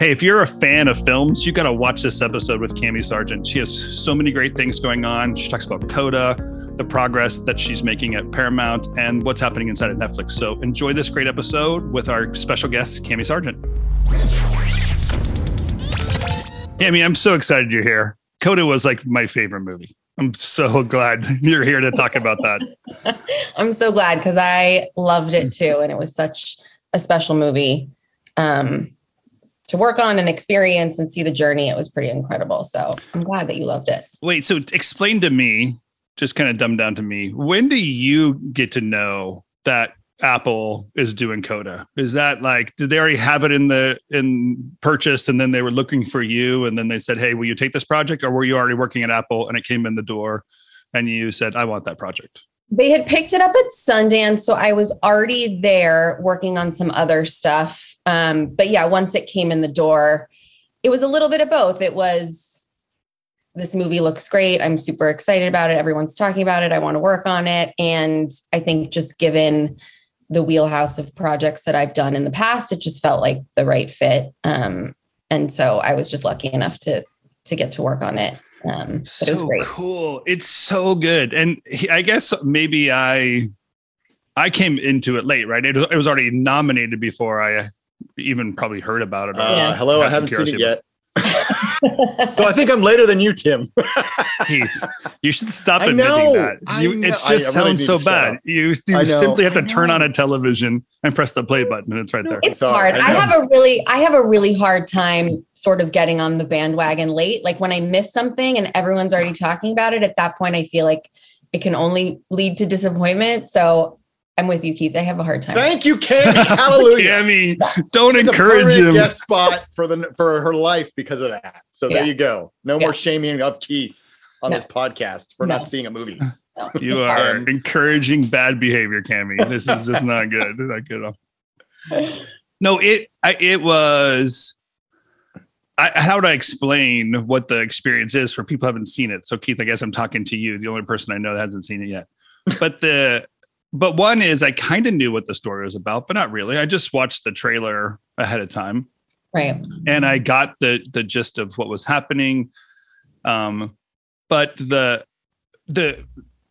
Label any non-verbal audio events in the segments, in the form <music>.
Hey, if you're a fan of films, you got to watch this episode with Cami Sargent. She has so many great things going on. She talks about Coda, the progress that she's making at Paramount, and what's happening inside of Netflix. So enjoy this great episode with our special guest, Cami Sargent. Cami, I'm so excited you're here. Coda was like my favorite movie. I'm so glad you're here to talk about that. <laughs> I'm so glad because I loved it too, and it was such a special movie. Um, to work on and experience and see the journey. It was pretty incredible. So I'm glad that you loved it. Wait, so explain to me, just kind of dumb down to me, when do you get to know that Apple is doing Coda? Is that like did they already have it in the in purchased and then they were looking for you and then they said, "Hey, will you take this project?" Or were you already working at Apple and it came in the door and you said, "I want that project"? They had picked it up at Sundance, so I was already there working on some other stuff. Um, but yeah, once it came in the door, it was a little bit of both. It was this movie looks great. I'm super excited about it. Everyone's talking about it. I want to work on it. And I think just given the wheelhouse of projects that I've done in the past, it just felt like the right fit. Um, and so I was just lucky enough to to get to work on it. Um, so it was great. cool. It's so good. And he, I guess maybe I I came into it late, right? It, it was already nominated before I even probably heard about it. Uh, hello, I haven't seen it yet. <laughs> so I think I'm later than you, Tim. <laughs> Keith, you should stop admitting that. You, it just I, I sounds really so bad. You, you simply have to turn on a television and press the play button, and it's right there. It's hard. I, I, have a really, I have a really hard time sort of getting on the bandwagon late. Like when I miss something and everyone's already talking about it, at that point, I feel like it can only lead to disappointment. So I'm with you, Keith. I have a hard time. Thank you, Cami. <laughs> Hallelujah. Cami, don't it's encourage him. Guest spot for the for her life because of that. So yeah. there you go. No yeah. more shaming of Keith on no. this podcast for no. not seeing a movie. No. <laughs> You are um, encouraging bad behavior, Cami. This is just not good. This is not good. No, it I, it was. I, how would I explain what the experience is for people who haven't seen it? So, Keith, I guess I'm talking to you, the only person I know that hasn't seen it yet. But the but one is I kind of knew what the story was about, but not really. I just watched the trailer ahead of time. Right. And I got the the gist of what was happening. Um, but the the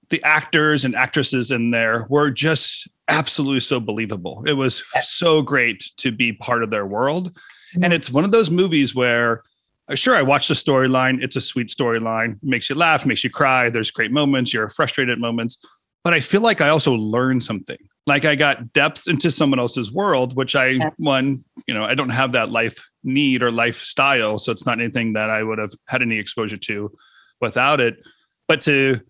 the actors and actresses in there were just absolutely so believable. It was so great to be part of their world. Mm-hmm. And it's one of those movies where uh, sure I watched the storyline, it's a sweet storyline, makes you laugh, makes you cry, there's great moments, you're frustrated moments, but I feel like I also learned something. Like I got depths into someone else's world, which I yeah. one, you know, I don't have that life need or lifestyle, so it's not anything that I would have had any exposure to without it. But to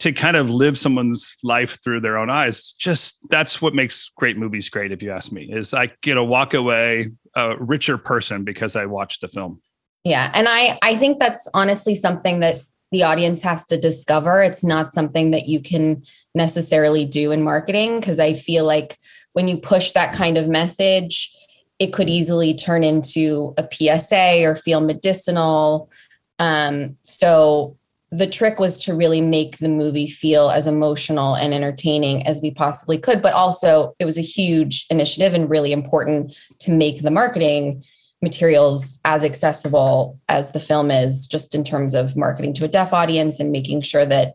to kind of live someone's life through their own eyes, just that's what makes great movies great. If you ask me, is I get to walk away a richer person because I watched the film. Yeah, and I I think that's honestly something that the audience has to discover. It's not something that you can necessarily do in marketing because I feel like when you push that kind of message, it could easily turn into a PSA or feel medicinal. Um, so the trick was to really make the movie feel as emotional and entertaining as we possibly could, but also it was a huge initiative and really important to make the marketing materials as accessible as the film is, just in terms of marketing to a deaf audience and making sure that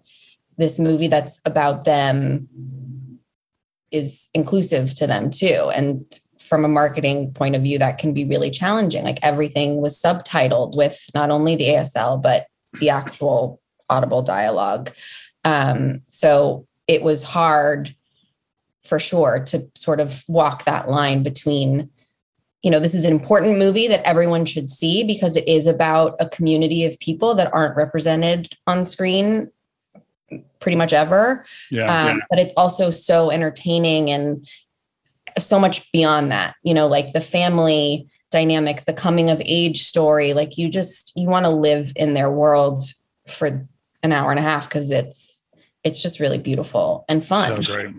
this movie that's about them is inclusive to them too. And from a marketing point of view, that can be really challenging. Like everything was subtitled with not only the ASL, but the actual audible dialogue. Um, so it was hard for sure to sort of walk that line between you know, this is an important movie that everyone should see because it is about a community of people that aren't represented on screen pretty much ever. Yeah, um, yeah. But it's also so entertaining and so much beyond that, you know, like the family dynamics, the coming of age story. Like you just, you want to live in their world for an hour and a half because it's, it's just really beautiful and fun. So great.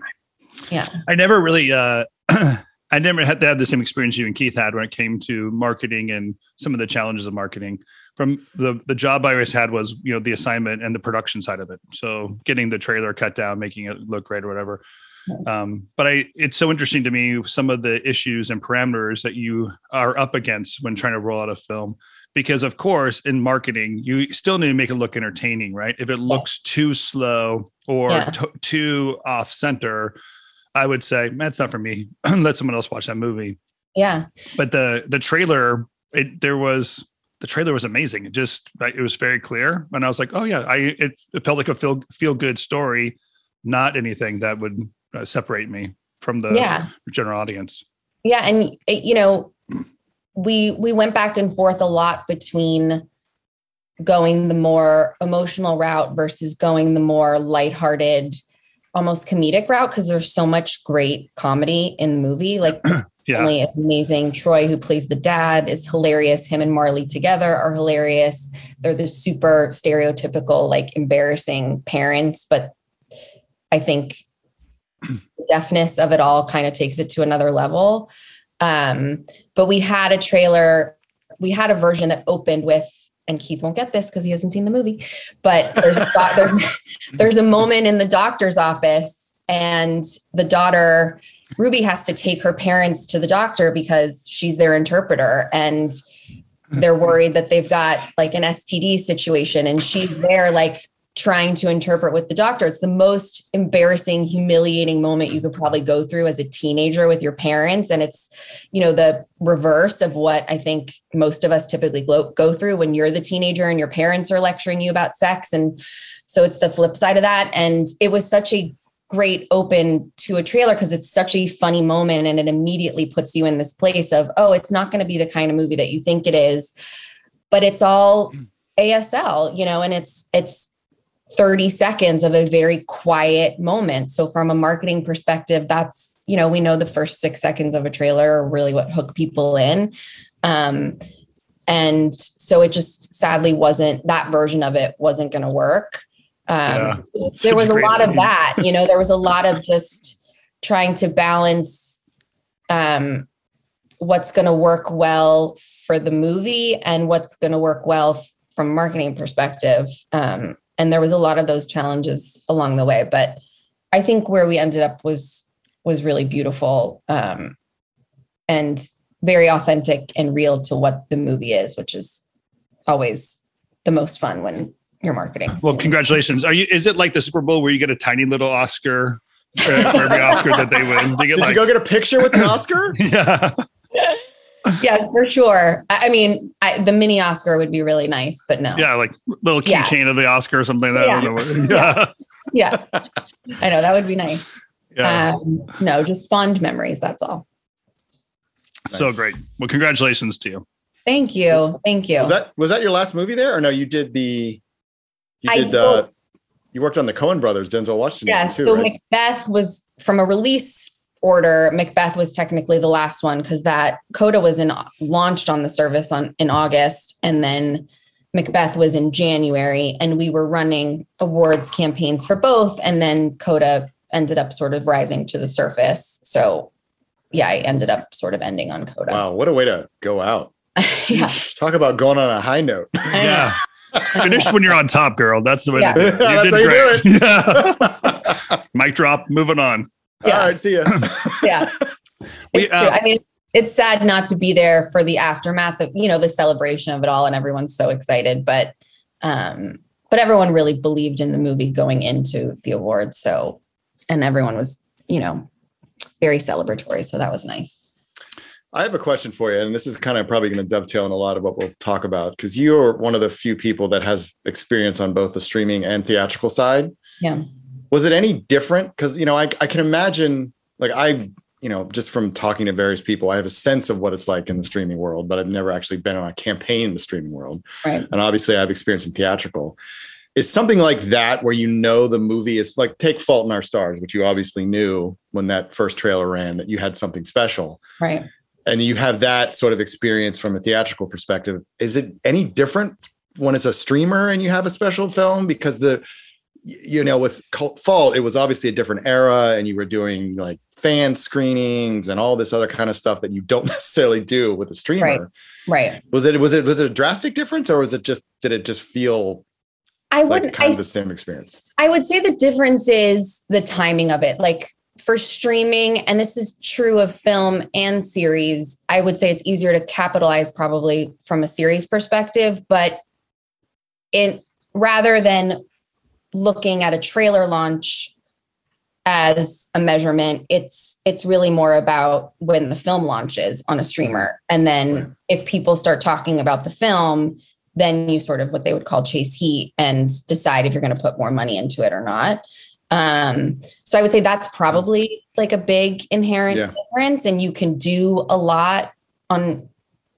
Yeah. I never really, uh, <clears throat> I never had to have the same experience you and Keith had when it came to marketing and some of the challenges of marketing. From the the job I always had was you know the assignment and the production side of it. So getting the trailer cut down, making it look great or whatever. Um, but I, it's so interesting to me some of the issues and parameters that you are up against when trying to roll out a film. Because of course, in marketing, you still need to make it look entertaining, right? If it looks too slow or Yeah. t- too off center, I would say that's not for me. <clears throat> Let someone else watch that movie. Yeah. But the the trailer, it there was the trailer was amazing. It just it was very clear, and I was like, oh yeah, I it, it felt like a feel feel good story, not anything that would uh, separate me from the Yeah. general audience. Yeah, and you know, we we went back and forth a lot between going the more emotional route versus going the more lighthearted, almost comedic route because there's so much great comedy in the movie. Like <clears throat> Yeah. is amazing. Troy, who plays the dad, is hilarious. Him and Marlee together are hilarious. They're the super stereotypical, like embarrassing parents, but I think the deafness of it all kind of takes it to another level. Um, but we had a trailer, we had a version that opened with, and Keith won't get this because he hasn't seen the movie, but there's a, there's <laughs> there's a moment in the doctor's office, and the daughter Ruby has to take her parents to the doctor because she's their interpreter, and they're worried that they've got like an STD situation, and she's there like trying to interpret with the doctor. It's the most embarrassing, humiliating moment you could probably go through as a teenager with your parents. And it's, you know, the reverse of what I think most of us typically go, through when you're the teenager and your parents are lecturing you about sex. And so it's the flip side of that. And it was such a great open to a trailer because it's such a funny moment and it immediately puts you in this place of, oh, it's not going to be the kind of movie that you think it is, but it's all ASL, you know, and it's, it's, 30 seconds of a very quiet moment. So from a marketing perspective, that's, you know, we know the first six seconds of a trailer are really what hook people in. Um, and so it just sadly wasn't that version of it wasn't going to work. Um, there was a lot of that, you know, there was a <laughs> lot of just trying to balance um, what's going to work well for the movie and what's going to work well f- from marketing perspective. Um, and there was a lot of those challenges along the way, but I think where we ended up was was really beautiful um, and very authentic and real to what the movie is, which is always the most fun when you're marketing. Well, congratulations. Are you? Is it like the Super Bowl where you get a tiny little Oscar for, for every Oscar that they win? Do get Did like? you go get a picture with the Oscar? <laughs> yeah. <laughs> yes, for sure. I, I mean, I, the mini Oscar would be really nice, but no. Yeah, like little Yeah. keychain of the Oscar or something like that. I don't know. what- Yeah. <laughs> Yeah. I know that would be nice. yeah. Um, no, just fond memories. That's all. So Nice. great. Well, congratulations to you. Thank you. Thank you. Was that was that your last movie there, or no? You did the you I did the will- you worked on the Coen Brothers, Denzel Washington. yeah. too, so right? Macbeth was from a release order. Macbeth was technically the last one because that Coda was in launched on the service on in August, and then Macbeth was in January, and we were running awards campaigns for both, and then Coda ended up sort of rising to the surface. So yeah, I ended up sort of ending on Coda. wow, what a way to go out! <laughs> yeah. Talk about going on a high note. <laughs> Yeah. <laughs> Finish when you're on top, girl. That's the way Yeah. to do it. You That's did how you great. do Yeah. Mic drop. Moving on. Yeah. All right, see ya. <clears throat> yeah. <laughs> We, It's uh. I mean, it's sad not to be there for the aftermath of, you know, the celebration of it all and everyone's so excited, but um but everyone really believed in the movie going into the awards. So and everyone was, you know, very celebratory. So that was nice. I have a question for you, and this is kind of probably going to dovetail in a lot of what we'll talk about because you're one of the few people that has experience on both the streaming and theatrical side. Yeah. Was it any different? Because you know, I, I can imagine, like I, you know, just from talking to various people, I have a sense of what it's like in the streaming world, but I've never actually been on a campaign in the streaming world. Right. And obviously, I have experienced in theatrical. Is something like that where you know the movie is like take Fault in Our Stars, which you obviously knew when that first trailer ran that you had something special Right. and you have that sort of experience from a theatrical perspective is it any different when it's a streamer and you have a special film because the you know with Cult fault it was obviously a different era and you were doing like fan screenings and all this other kind of stuff that you don't <laughs> necessarily do with a streamer Right. Right. was it was it was it a drastic difference or was it just did it just feel I wouldn't kind I of the same experience I would say the difference is the timing of it. Like for streaming, and this is true of film and series, I would say it's easier to capitalize probably from a series perspective, but in rather than looking at a trailer launch as a measurement it's it's really more about when the film launches on a streamer. And then if people start talking about the film then you sort of what they would call chase heat and decide if you're going to put more money into it or not. Um, so i would say that's probably like a big inherent yeah. difference and you can do a lot on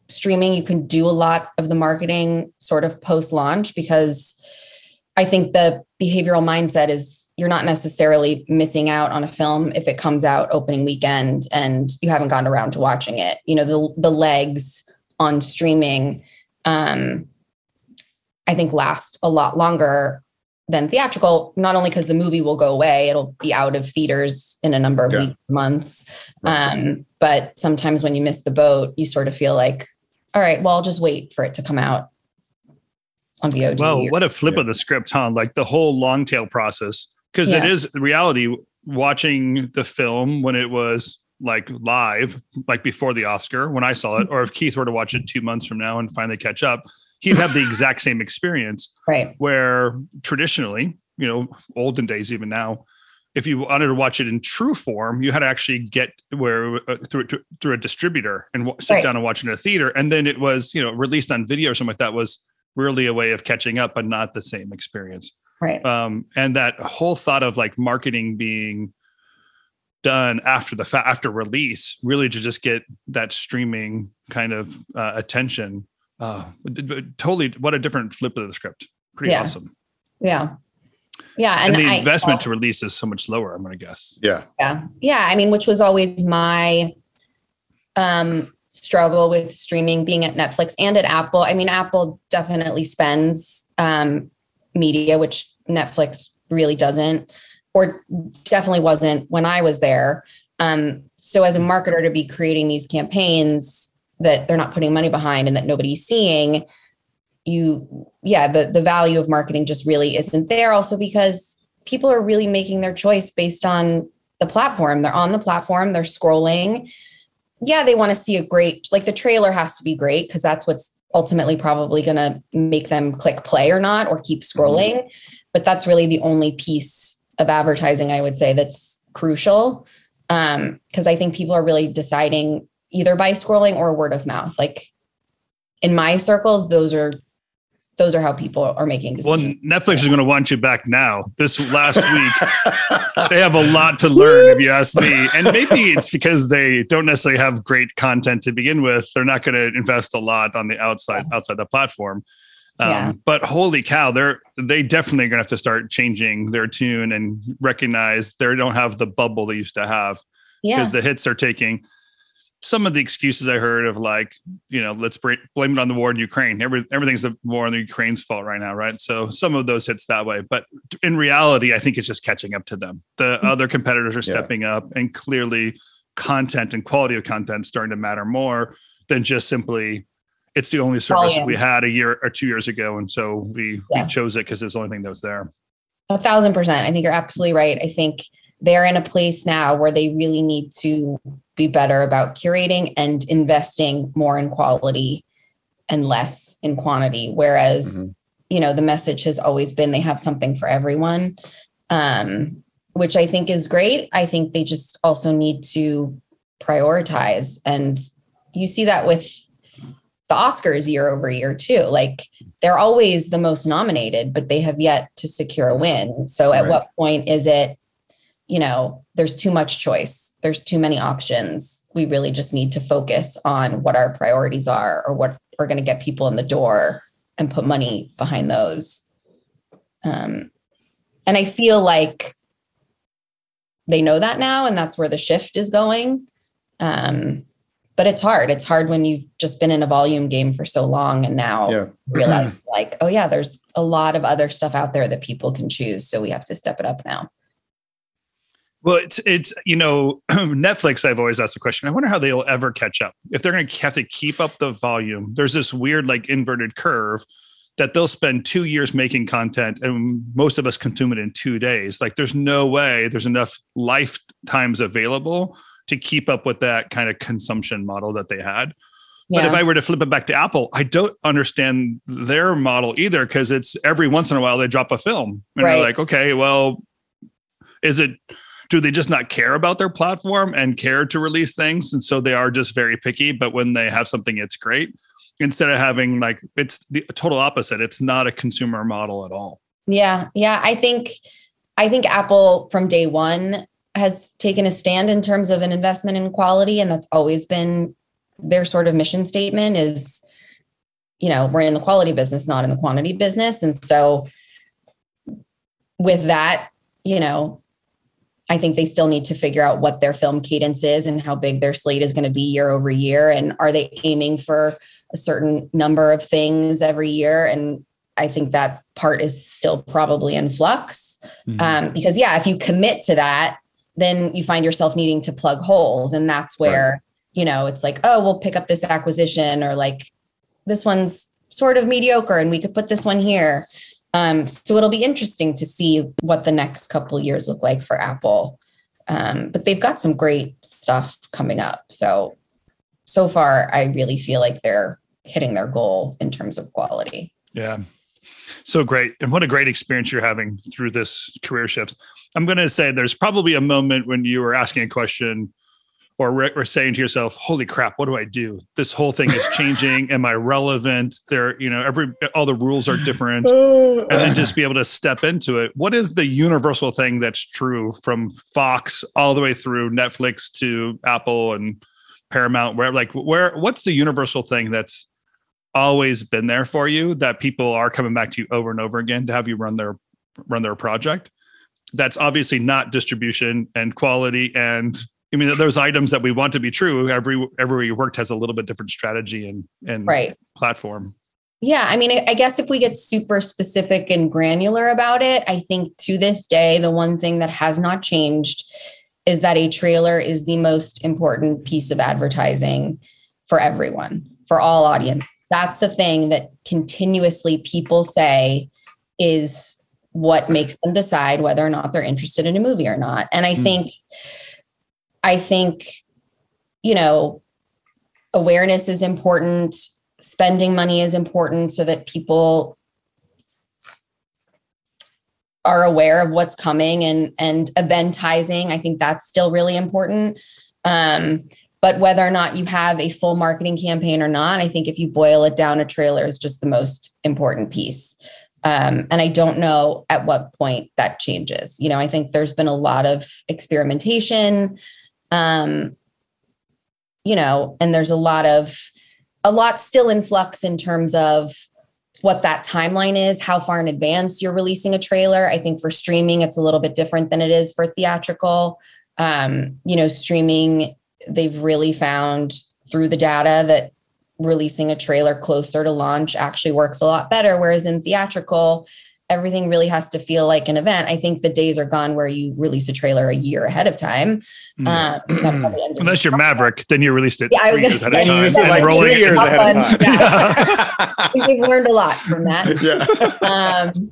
streaming. You can do a lot of the marketing sort of post launch because i think the behavioral mindset is you're not necessarily missing out on a film if it comes out opening weekend and you haven't gotten around to watching it. You know the the legs on streaming um i think last a lot longer than theatrical not only because the movie will go away it'll be out of theaters in a number of yeah. weeks months. Um but sometimes when you miss the boat you sort of feel like all right well i'll just wait for it to come out on VOD. Well, what a flip yeah. of the script, huh? Like the whole long tail process because yeah. it is reality watching the film when it was like live, like before the Oscar when I saw it, or if Keith were to watch it two months from now and finally catch up, he'd have the <laughs> exact same experience. Right. Where traditionally, you know, olden days, even now, if you wanted to watch it in true form, you had to actually get where uh, through through a distributor and w- sit right. down and watch it in a theater, and then it was you know released on video or something like that was really a way of catching up, but not the same experience. Right. Um, and that whole thought of like marketing being done after the fa- after release, really to just get that streaming kind of uh, attention. Uh, totally, what a different flip of the script. Pretty yeah. awesome. Yeah. Yeah. And, and the I, investment to release is so much lower, I'm going to guess. Yeah. Yeah. Yeah. I mean, which was always my um struggle with streaming being at Netflix and at Apple. I mean, Apple definitely spends um, media, which Netflix really doesn't, or definitely wasn't when I was there. Um, so as a marketer to be creating these campaigns that they're not putting money behind and that nobody's seeing, you yeah, the the value of marketing just really isn't there. Also because people are really making their choice based on the platform. They're on the platform, they're scrolling. Yeah, they want to see a great like the trailer has to be great because that's what's ultimately probably going to make them click play or not or keep scrolling. Mm-hmm but that's really the only piece of advertising I would say that's crucial. Um, because I think people are really deciding either by scrolling or word of mouth. Like in my circles, those are those are how people are making decisions. Well, Netflix is going to want you back now. This last <laughs> week, they have a lot to learn, if you ask me. And maybe it's because they don't necessarily have great content to begin with. They're not going to invest a lot on the outside outside the platform. Um, yeah. But holy cow, they're they definitely gonna have to start changing their tune and recognize they don't have the bubble they used to have because yeah. the hits are taking. Some of the excuses I heard of like, you know, let's blame it on the war in Ukraine. Every, everything's the war in the Ukraine's fault right now, right? So some of those hits that way, but in reality, I think it's just catching up to them. The mm-hmm. other competitors are stepping yeah. up, and clearly, content and quality of content starting to matter more than just simply it's the only service we had a year or two years ago, and so we, yeah. we chose it because it's the only thing that was there. A thousand percent. I think you're absolutely right. I think they're in a place now where they really need to be better about curating and investing more in quality and less in quantity. Whereas, mm-hmm. you know, the message has always been they have something for everyone, um, which I think is great. I think they just also need to prioritize. And you see that with the Oscars year over year too. Like they're always the most nominated, but they have yet to secure a win. So at right. what point is it, you know, there's too much choice, there's too many options. We really just need to focus on what our priorities are or what are going to get people in the door and put money behind those. Um, and I feel like they know that now, and that's where the shift is going. Um, but it's hard. It's hard when you've just been in a volume game for so long and now yeah. <clears throat> realize like, oh yeah, there's a lot of other stuff out there that people can choose. So we have to step it up now. Well, it's it's you know <clears throat> Netflix. I've always asked the question. I wonder how they'll ever catch up if they're going to have to keep up the volume. There's this weird like inverted curve that they'll spend two years making content and most of us consume it in two days. Like there's no way there's enough lifetimes available to keep up with that kind of consumption model that they had. But if I were to flip it back to Apple, I don't understand their model either because it's every once in a while they drop a film and Right. they're like, okay, well, is it do they just not care about their platform and care to release things? And so they are just very picky, but when they have something, it's great. Instead of having like it's the total opposite. It's not a consumer model at all. Yeah, yeah. I think I think Apple from day one has taken a stand in terms of an investment in quality, and that's always been their sort of mission statement. Is you know we're in the quality business, not in the quantity business, and so with that, you know, I think they still need to figure out what their film cadence is and how big their slate is going to be year over year, and are they aiming for a certain number of things every year and I think that part is still probably in flux. Mm-hmm. Um, because, yeah, if you commit to that, then you find yourself needing to plug holes. And that's where, you know, it's like, oh, we'll pick up this acquisition or like this one's sort of mediocre and we could put this one here. Um, so it'll be interesting to see what the next couple years look like for Apple. Um, but they've got some great stuff coming up. So, so far, I really feel like they're hitting their goal in terms of quality. Yeah. So great. And what a great experience you're having through this career shifts. I'm going to say there's probably a moment when you were asking a question or, re- or saying to yourself, holy crap, what do I do? This whole thing is <laughs> changing. Am I relevant? There, you know, every, all the rules are different. <laughs> And then just be able to step into it. What is the universal thing that's true from Fox all the way through Netflix to Apple and Paramount, where like, where, what's the universal thing that's always been there for you that people are coming back to you over and over again to have you run their run their project that's obviously not distribution and quality and i mean those items that we want to be true every every worked has a little bit different strategy and and Right. platform Yeah, I mean, I- guess if we get super specific and granular about it, I think to this day, the one thing that has not changed is that a trailer is the most important piece of advertising for everyone, for all audiences. That's the thing that continuously people say is what makes them decide whether or not they're interested in a movie or not. And I Hmm. think, I think, you know, awareness is important spending money is important so that people are aware of what's coming and and eventizing. I think that's still really important. Um, but whether or not you have a full marketing campaign or not i think if you boil it down a trailer is just the most important piece. Um, and i don't know at what point that changes. You know i think there's been a lot of experimentation um, you know and there's a lot of a lot still in flux in terms of what that timeline is, how far in advance you're releasing a trailer. I think for streaming, it's a little bit different than it is for theatrical. Um, you know, streaming, they've really found through the data that releasing a trailer closer to launch actually works a lot better. Whereas in theatrical, everything really has to feel like an event. I think the days are gone where you release a trailer a year ahead of time. Mm. Um, <clears throat> unless you're maverick then you released it Yeah, I was years ahead say- of And you time used it like rolling three years ahead of time. <laughs> I think <laughs> we've learned a lot from that. <laughs> yeah. um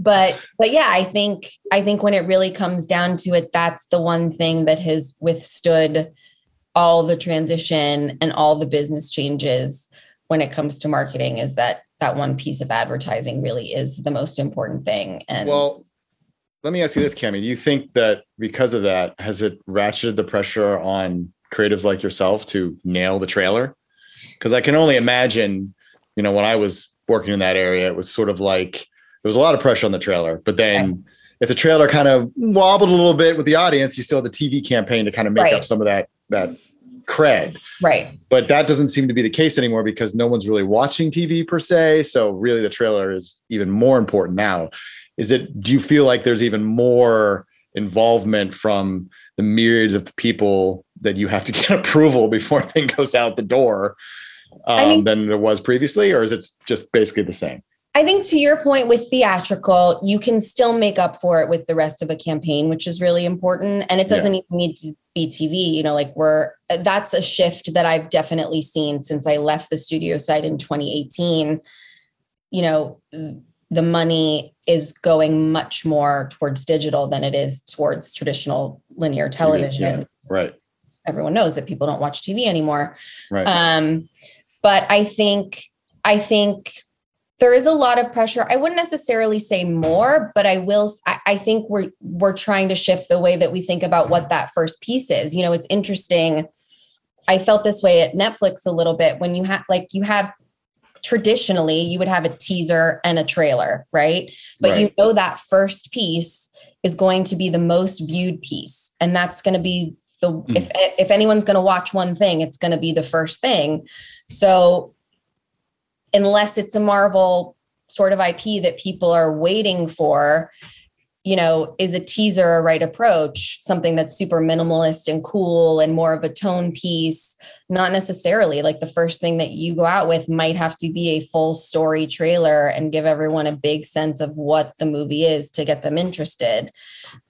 but but yeah i think i think when it really comes down to it that's the one thing that has withstood all the transition and all the business changes when it comes to marketing is that that one piece of advertising really is the most important thing and Well, let me ask you this, Cami. Do you think that because of that, has it ratcheted the pressure on creatives like yourself to nail the trailer? Because I can only imagine, you know, when I was working in that area, it was sort of like there was a lot of pressure on the trailer. But then if the trailer kind of wobbled a little bit with the audience, you still had the TV campaign to kind of make Right. up some of that that cred. right But that doesn't seem to be the case anymore because no one's really watching TV per se. So really the trailer is even more important now. Is it do you feel like there's even more involvement from the myriads of people that you have to <laughs> get approval before a <laughs> thing goes out the door um, I mean- than there was previously, or is it just basically the same? I think to your point with theatrical, you can still make up for it with the rest of a campaign, which is really important. And it doesn't even need to be TV. You know, like we're that's a shift that I've definitely seen since I left the studio side in 2018. you know, the money is going much more towards digital than it is towards traditional linear television. Yeah, right. Everyone knows that people don't watch TV anymore. Right. Um, but I think I think there is a lot of pressure. I wouldn't necessarily say more, but I will. I, I think we're we're trying to shift the way that we think about what that first piece is. You know, it's interesting. I felt this way at Netflix a little bit when you have like you have traditionally you would have a teaser and a trailer, right? But right. you know that first piece is going to be the most viewed piece, and that's going to be the mm. if if anyone's going to watch one thing, it's going to be the first thing. So unless it's a Marvel sort of IP that people are waiting for, you know, is a teaser a right approach, something that's super minimalist and cool and more of a tone piece? Not necessarily. Like the first thing that you go out with might have to be a full story trailer and give everyone a big sense of what the movie is to get them interested.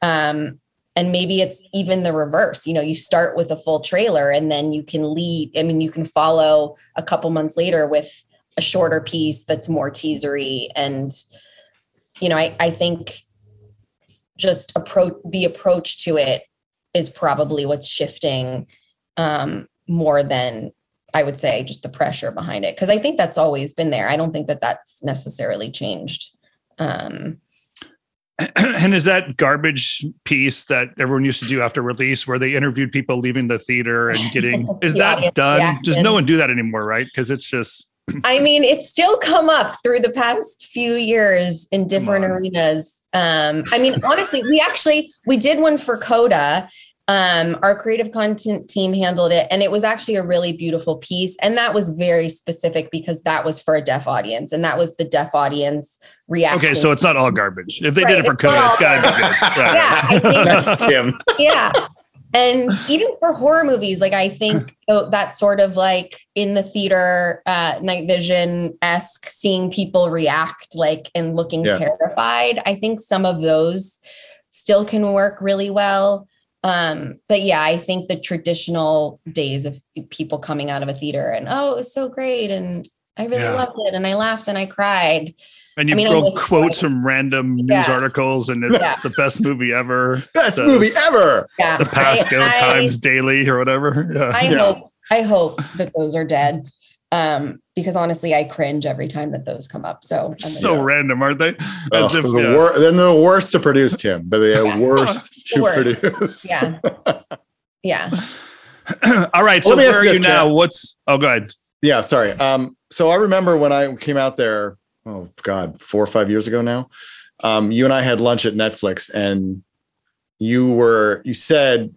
Um, and maybe it's even the reverse you know you start with a full trailer and then you can lead i mean you can follow a couple months later with a shorter piece that's more teasery and you know i, I think just approach the approach to it is probably what's shifting um, more than i would say just the pressure behind it. Because i think that's always been there. I don't think that that's necessarily changed um, <clears throat> and is that garbage piece that everyone used to do after release where they interviewed people leaving the theater and getting <laughs> is that done? does no one do that anymore right? Because it's just I mean, it's still come up through the past few years in different arenas. Um, I mean, honestly, we actually we did one for Coda. Um, our creative content team handled it, and it was actually a really beautiful piece. And that was very specific because that was for a deaf audience, and that was the deaf audience reaction. Okay, so it's not all garbage. If they right, did it for Coda, it's gotta be good. Right. Yeah, I think, Tim. Yeah, and even for horror movies like i think <laughs> that sort of like in the theater uh night vision esque seeing people react like and looking yeah. terrified i think some of those still can work really well um but yeah i think the traditional days of people coming out of a theater and oh it was so great and i really yeah. loved it and i laughed and i cried and you I mean, quotes from random yeah. news articles, and it's yeah. the best movie ever. Best movie ever. Yeah. The Pasco I, Times I, Daily or whatever. Yeah. I hope I hope that those are dead. Um, because honestly, I cringe every time that those come up. So so go. random, aren't they? As oh, if, the wor- then the worst to produce, Tim. But the <laughs> worst <laughs> to worst. produce. Yeah. <laughs> Yeah. <clears throat> All right. So where are you now? What's oh good. Yeah, sorry. Um, so I remember when I came out there oh god four or five years ago now. Um, you and i had lunch at netflix and you were you said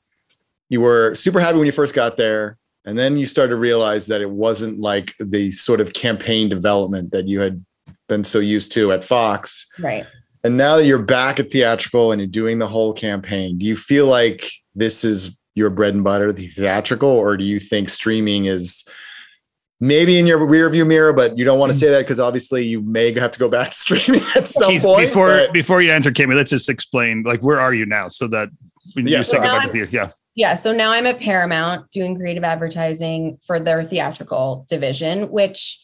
you were super happy when you first got there. And then you started to realize that it wasn't like the sort of campaign development that you had been so used to at fox. Right. And now that you're back at theatrical and you're doing the whole campaign do you feel like this is your bread and butter the theatrical or do you think streaming is maybe in your rear view mirror, but you don't want to hmm. say that because obviously you may have to go back to <laughs> streaming at some Keith, point. Before but... before you answer, Cami, let's just explain like where are you now so that when yeah, you so say goodbye to theater, yeah. Yeah, so now I'm at Paramount doing creative advertising for their theatrical division, which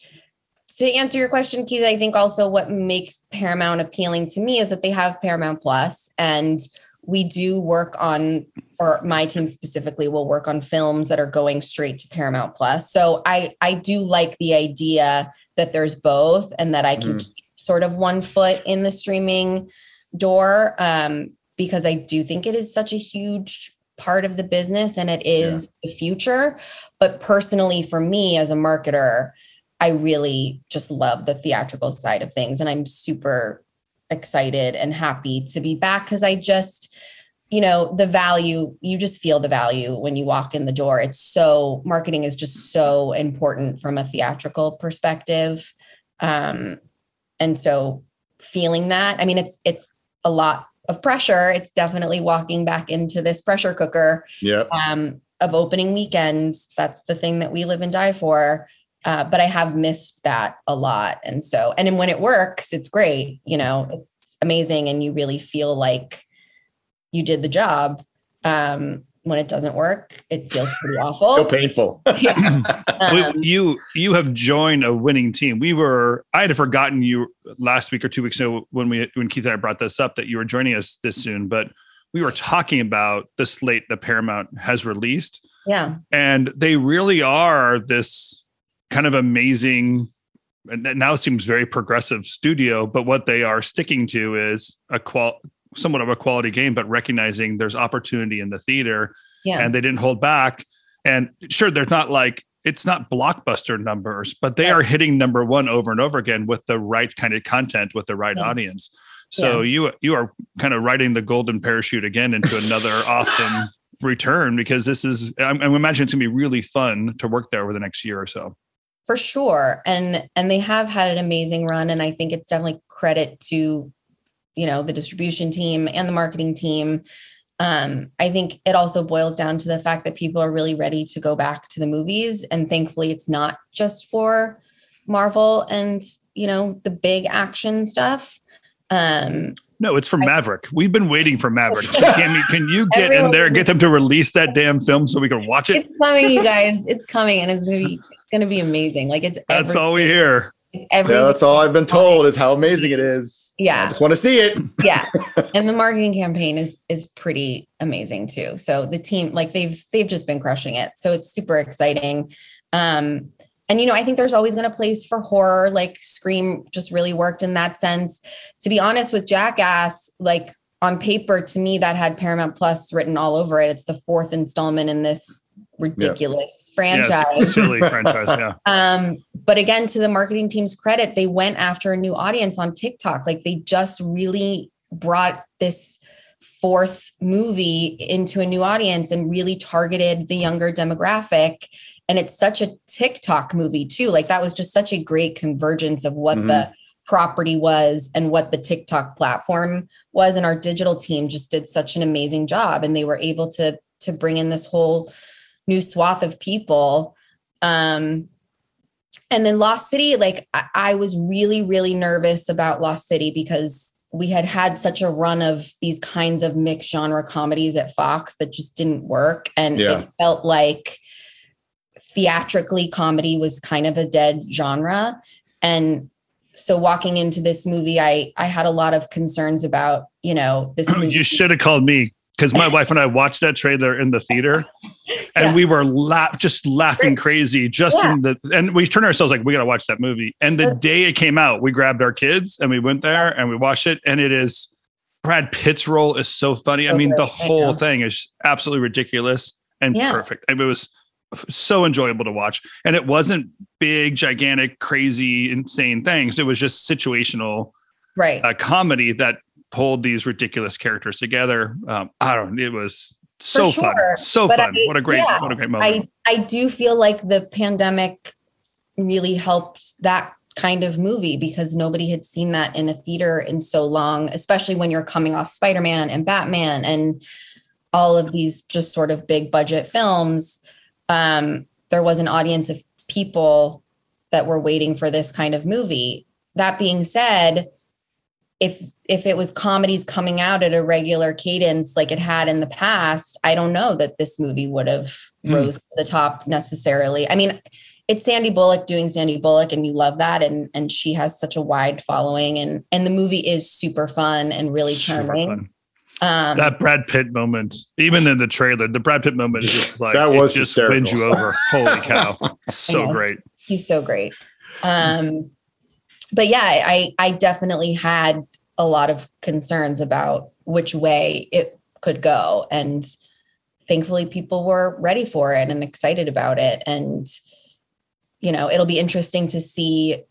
to answer your question, Keith, I think also what makes Paramount appealing to me is that they have Paramount Plus and we do work on or my team specifically will work on films that are going straight to Paramount Plus. So I I do like the idea that there's both and that I can mm. keep sort of one foot in the streaming door um, because I do think it is such a huge part of the business and it is yeah. the future. But personally, for me as a marketer, I really just love the theatrical side of things and I'm super excited and happy to be back because I just you know the value you just feel the value when you walk in the door. It's so marketing is just so important from a theatrical perspective. Um and so feeling that i mean it's it's a lot of pressure. It's definitely walking back into this pressure cooker yeah um of opening weekends. That's the thing that we live and die for. Uh, but i have missed that a lot. And so and then when it works it's great you know it's amazing. And you really feel like you did the job. Um, when it doesn't work, it feels pretty awful. So painful. <laughs> <laughs> Um, We- you you have joined a winning team. We were I had forgotten you last week or two weeks ago when we when Keith and I brought this up that you were joining us this soon, but we were talking about the slate that Paramount has released, yeah, and they really are this kind of amazing. And now seems very progressive studio, but what they are sticking to is a qual somewhat of a quality game, but recognizing there's opportunity in the theater yeah, and they didn't hold back. And sure, they're not like it's not blockbuster numbers, but they Right. are hitting number one over and over again with the right kind of content with the right Yeah. audience. So you you are kind of riding the golden parachute again into another <laughs> awesome return because this is I'm, I'm imagining it's gonna be really fun to work there over the next year or so. for sure. And and they have had an amazing run, and I think it's definitely credit to you know the distribution team and the marketing team. Um, I think it also boils down to the fact that people are really ready to go back to the movies, and thankfully, it's not just for Marvel and you know the big action stuff. Um, No, it's for I- Maverick. We've been waiting for Maverick. <laughs> So can, can you get in there and get them to release that damn film so we can watch it? it's coming, you guys. It's coming, and it's gonna be it's gonna be amazing. Like it's That's every- all we hear. Every yeah, that's all I've been told is how amazing it is. I yeah. just want to see it. <laughs> yeah. <laughs> And the marketing campaign is is pretty amazing too. So the team like they've they've just been crushing it. So it's super exciting. Um and you know i think there's always been a place for horror like scream just really worked in that sense. To be honest with jackass like on paper to me that had paramount plus written all over it. It's the fourth installment in this ridiculous franchise Yes, silly <laughs> franchise. Yeah. um, but again, to the marketing team's credit, they went after a new audience on TikTok. Like they just really brought this fourth movie into a new audience and really targeted the younger demographic. And it's such a TikTok movie too. Like that was just such a great convergence of what the property was and what the TikTok platform was. And our digital team just did such an amazing job. And they were able to to bring in this whole new swath of people. Um, and then Lost City, like I, I was really, really nervous about Lost City because we had had such a run of these kinds of mixed genre comedies at Fox that just didn't work. And Yeah. it felt like theatrically comedy was kind of a dead genre. And so walking into this movie, I I had a lot of concerns about, you know, this <clears throat> movie. you should have called me because my <laughs> wife and I watched that trailer in the theater, and Yeah. we were laugh just laughing crazy. Just Yeah. in the and we turned ourselves like we got to watch that movie. And the That's- day it came out, we grabbed our kids and we went there and we watched it. And it is Brad Pitt's role is so funny. I mean, the whole thing is absolutely ridiculous and Yeah. perfect. It was so enjoyable to watch, and it wasn't big, gigantic, crazy, insane things. It was just situational right. a comedy that pulled these ridiculous characters together. Um, I don't. It was so For fun, so But fun. I- what a great, yeah, what a great moment. I I do feel like the pandemic really helped that kind of movie because nobody had seen that in a theater in so long, especially when you're coming off Spider-Man and Batman and all of these just sort of big budget films. Um, there was an audience of people that were waiting for this kind of movie. That being said, if if it was comedies coming out at a regular cadence like it had in the past, I don't know that this movie would have Hmm. rose to the top necessarily. I mean, it's Sandy Bullock doing Sandy Bullock, and you love that, and and she has such a wide following, and and the movie is super fun and really Super charming. fun. Um, That Brad Pitt moment, even in the trailer, the Brad Pitt moment is just <laughs> like That was it just hysterical. wins you over. <laughs> Holy cow, so great. he's so great. Um, but yeah, I I definitely had a lot of concerns about which way it could go, and thankfully people were ready for it and excited about it. And you know, it'll be interesting to see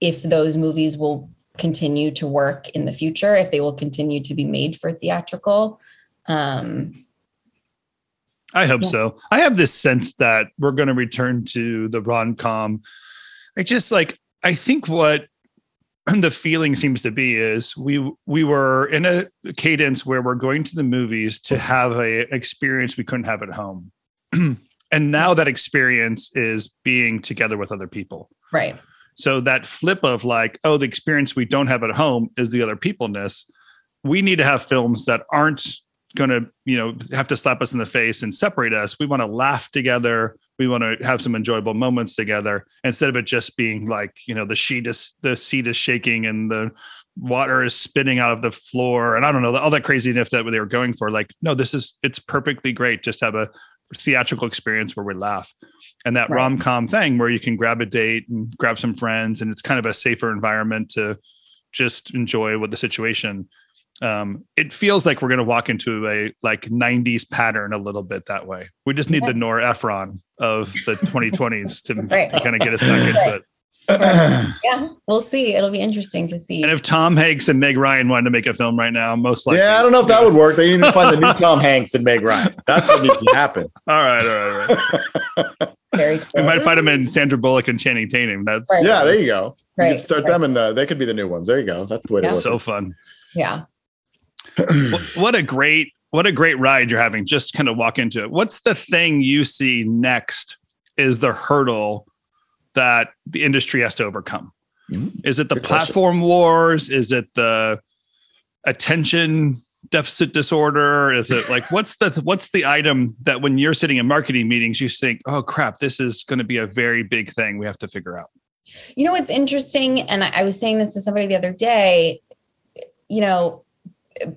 if those movies will continue to work in the future, if they will continue to be made for theatrical. Um, I hope Yeah. so. I have this sense that we're going to return to the rom com. I just like I think what <clears throat> the feeling seems to be is we we were in a cadence where we're going to the movies to have a experience we couldn't have at home. <clears throat> and now that experience is being together with other people. right. So that flip of like, oh, the experience we don't have at home is the other peopleness. We need to have films that aren't going to you know have to slap us in the face and separate us we want to laugh together we want to have some enjoyable moments together instead of it just being like you know the sheet is the seat is shaking and the water is spitting out of the floor and i don't know all that craziness that they were going for. Like no this is it's perfectly great. Just have a theatrical experience where we laugh. And that Right. rom-com thing where you can grab a date and grab some friends and it's kind of a safer environment to just enjoy what the situation um it feels like we're going to walk into a like 90s pattern a little bit that way we just need Yeah. the Nora Ephron of the <laughs> 2020s to, Right. to kind of get us back into it <clears throat> Yeah, we'll see. It'll be interesting to see. and if tom hanks and meg ryan wanted to make a film right now most likely yeah, I don't know if that would work. They need to find the new Tom Hanks and Meg Ryan. That's what needs to happen. <laughs> all right all right all right <laughs> Very we might find them in sandra bullock and channing tatum that's Right. Yeah, there you go. You Right, could start right. them and the, they could be the new ones. There you go. That's the way to Yeah. look. so fun Yeah. What, what a great what a great ride you're having just kind of walk into it what's the thing you see next is the hurdle that the industry has to overcome Mhm. is it the Good question. platform wars is it the attention deficit disorder is it like what's the what's the item that when you're sitting in marketing meetings you think oh crap this is going to be a very big thing we have to figure out You know what's interesting, and I, I was saying this to somebody the other day. You know,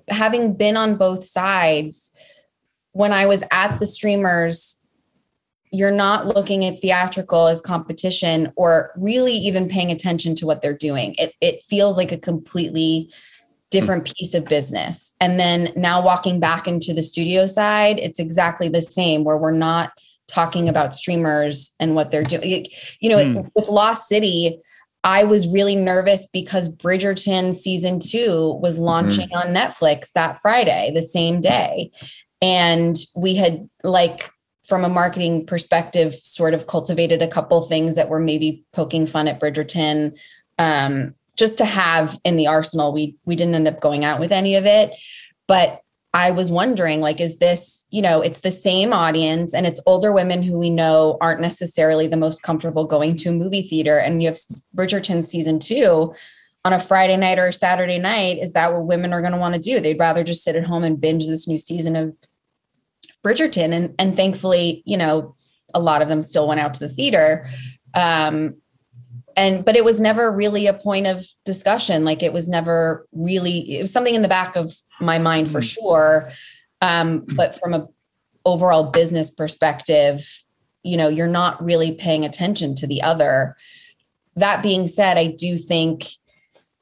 having been on both sides, when I was at the streamers, you're not looking at theatrical as competition or really even paying attention to what they're doing. It it feels like a completely different piece of business. And then now walking back into the studio side, it's exactly the same where we're not talking about streamers and what they're doing. You know, Hmm. with Lost City, I was really nervous because Bridgerton season two was launching on Netflix that Friday, the same day. And we had like from a marketing perspective, sort of cultivated a couple things that were maybe poking fun at Bridgerton. Um, just to have in the arsenal. We we didn't end up going out with any of it, but I was wondering, like, is this, you know, it's the same audience and it's older women who we know aren't necessarily the most comfortable going to a movie theater. And you have Bridgerton season two on a Friday night or a Saturday night. Is that what women are going to want to do? They'd rather just sit at home and binge this new season of Bridgerton. And, and thankfully, you know, a lot of them still went out to the theater. Um, and but it was never really a point of discussion. Like it was never really it was something in the back of my mind for sure. Um but from a overall business perspective you know you're not really paying attention to the other. That being said i do think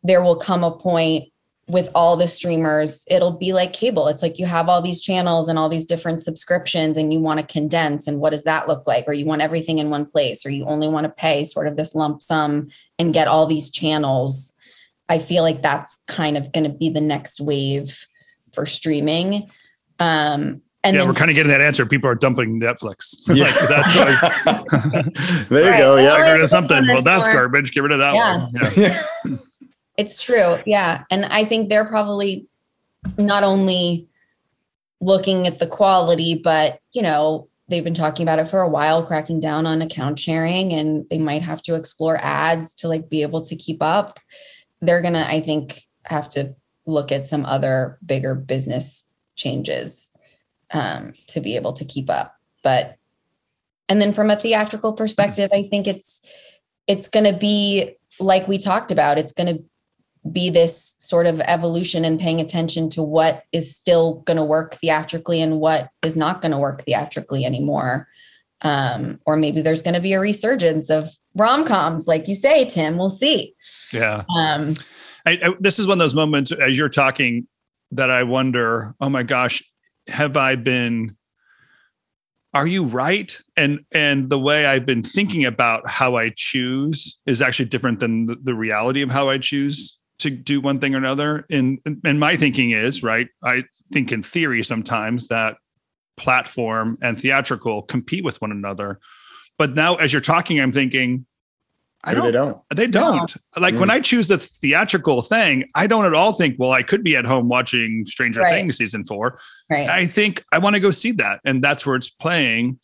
there will come a point with all the streamers it'll be like cable it's like you have all these channels and all these different subscriptions and you want to condense and what does that look like or you want everything in one place or you only want to pay sort of this lump sum and get all these channels i feel like that's kind of going to be the next wave for streaming um and yeah then we're kind of getting that answer people are dumping netflix <laughs> Yeah. like that's like <laughs> there you Right. go. Yeah. get rid of something well that's garbage get rid of that Yeah. one yeah. <laughs> It's true. Yeah. And I think they're probably not only looking at the quality, but, you know, they've been talking about it for a while, cracking down on account sharing, and they might have to explore ads to like be able to keep up. They're going to, I think, have to look at some other bigger business changes um, to be able to keep up. But, and then from a theatrical perspective, I think it's, it's going to be like we talked about, it's going to be this sort of evolution and paying attention to what is still going to work theatrically and what is not going to work theatrically anymore. Um, or maybe there's going to be a resurgence of rom coms, like you say, Tim. We'll see. yeah. Um, I, I, this is one of those moments as you're talking that I wonder, oh my gosh, have I been? Are you right? And and the way I've been thinking about how I choose is actually different than the, the reality of how I choose to do one thing or another. And and my thinking is right. I think in theory sometimes that platform and theatrical compete with one another. But now, as you're talking, I'm thinking, I don't they don't. they don't. Like when Mm. I choose a theatrical thing, I don't at all think, well, I could be at home watching Stranger Right. Things season four. right. I think I want to go see that, and that's where it's playing.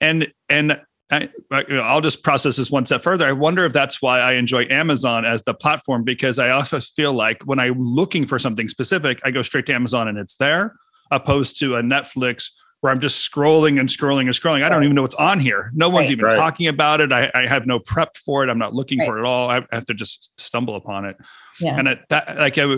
And and I, I- you know, I'll just process this one step further. I wonder if that's why I enjoy Amazon as the platform because I also feel like when I'm looking for something specific, I go straight to Amazon and it's there. opposed to a Netflix where I'm just scrolling and scrolling and scrolling. I don't even know what's on here. No one's Right. even Right. talking about it. I, I have no prep for it. I'm not looking Right. for it at all. I have to just stumble upon it. Yeah. And it, that, like, I,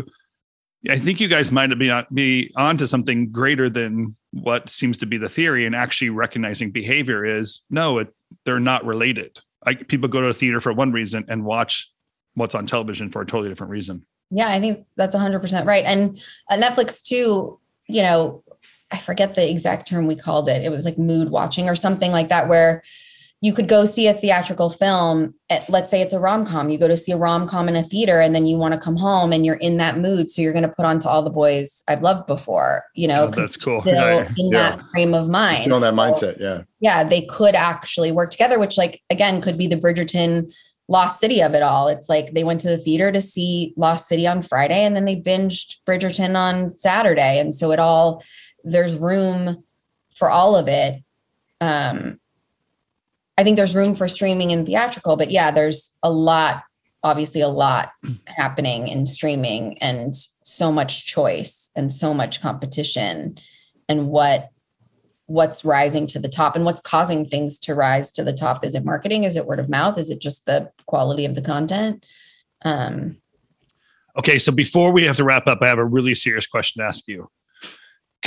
I think you guys might be on, be onto something greater than what seems to be the theory, and actually recognizing behavior is no, it, they're not related. Like people go to a theater for one reason and watch what's on television for a totally different reason. Yeah, I think that's 100% right. And uh, Netflix, too, you know, I forget the exact term we called it. It was like mood watching or something like that, where you could go see a theatrical film. At, let's say it's a rom com. You go to see a rom com in a theater and then you want to come home and you're in that mood. So you're going to put on to all the boys I've loved before, you know, Oh, 'cause that's cool. still Yeah. in Yeah. that frame of mind. Still in that So- mindset. Yeah. yeah, they could actually work together, which, like, again, could be the Bridgerton Lost City of it all. It's like they went to the theater to see Lost City on Friday and then they binged Bridgerton on Saturday. And so it all, there's room for all of it. Um, I think there's room for streaming and theatrical, but yeah, there's a lot, obviously, a lot happening in streaming and so much choice and so much competition and what what's rising to the top and what's causing things to rise to the top. Is it marketing? Is it word of mouth? Is it just the quality of the content? Um Okay, so before we have to wrap up, I have a really serious question to ask you.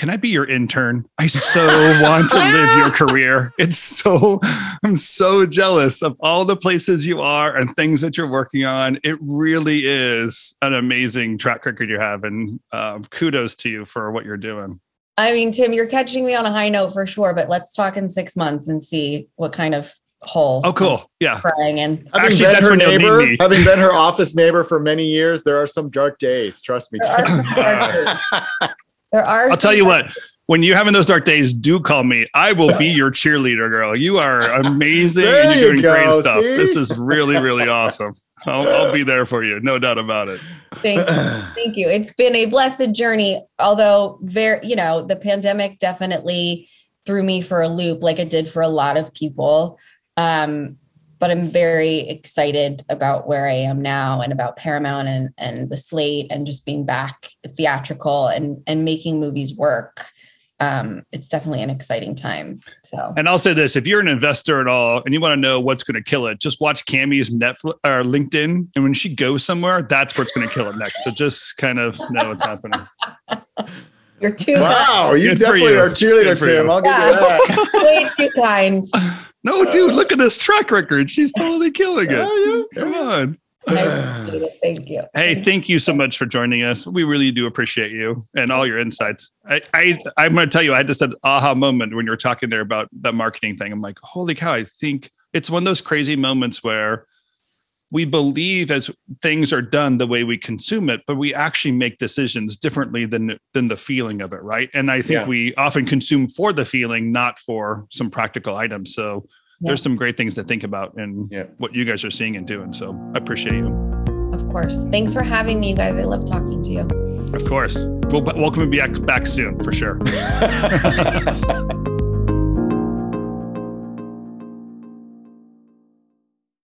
Can I be your intern? I so <laughs> want to live your career. It's so, I'm so jealous of all the places you are and things that you're working on. It really is an amazing track record you have. And um, kudos to you for what you're doing. i mean tim you're catching me on a high note for sure but let's talk in six months and see what kind of hole Oh, cool. Yeah. I'm crying in Having Actually, been that's her when you'll need neighbor, me. having been her office neighbor for many years, there are some dark days. Trust me. there dark days. <laughs> There are I'll tell you what, when you're having those dark days, do call me. I will be your cheerleader, girl. You are amazing There and you're you doing great stuff. see? This is really, really awesome. I'll, I'll be there for you. No doubt about it. Thank you. <clears throat> Thank you. It's been a blessed journey, although very, you know, the pandemic definitely threw me for a loop like it did for a lot of people. Um, but I'm very excited about where I am now and about Paramount and and the slate and just being back theatrical and and making movies work. Um, it's definitely an exciting time. So And I'll say this: if you're an investor at all and you want to know what's going to kill it, just watch Cami's Netflix or LinkedIn, and when she goes somewhere, that's what's going to kill it next. So just kind of know what's happening. <laughs> you're too wow, you Good definitely you. are cheerleader, Good Tim. I'll give you Yeah. that. <laughs> way too kind. <laughs> No, uh, dude, look at this track record. She's totally killing it. Oh, yeah. Come on. I appreciate it. Thank you. Hey, thank you so much for joining us. We really do appreciate you and all your insights. I, I I'm going to tell you, I had just had an aha moment when you were talking there about that marketing thing. I'm like, holy cow! I think it's one of those crazy moments where we believe as things are done the way we consume it, but we actually make decisions differently than than the feeling of it, right? And I think Yeah. we often consume for the feeling, not for some practical items. So there's some great things to think about and Yeah. what you guys are seeing and doing. So I appreciate you. Of course. Thanks for having me, you guys. I love talking to you. Of course. We'll welcome you back back soon for sure. <laughs> <laughs>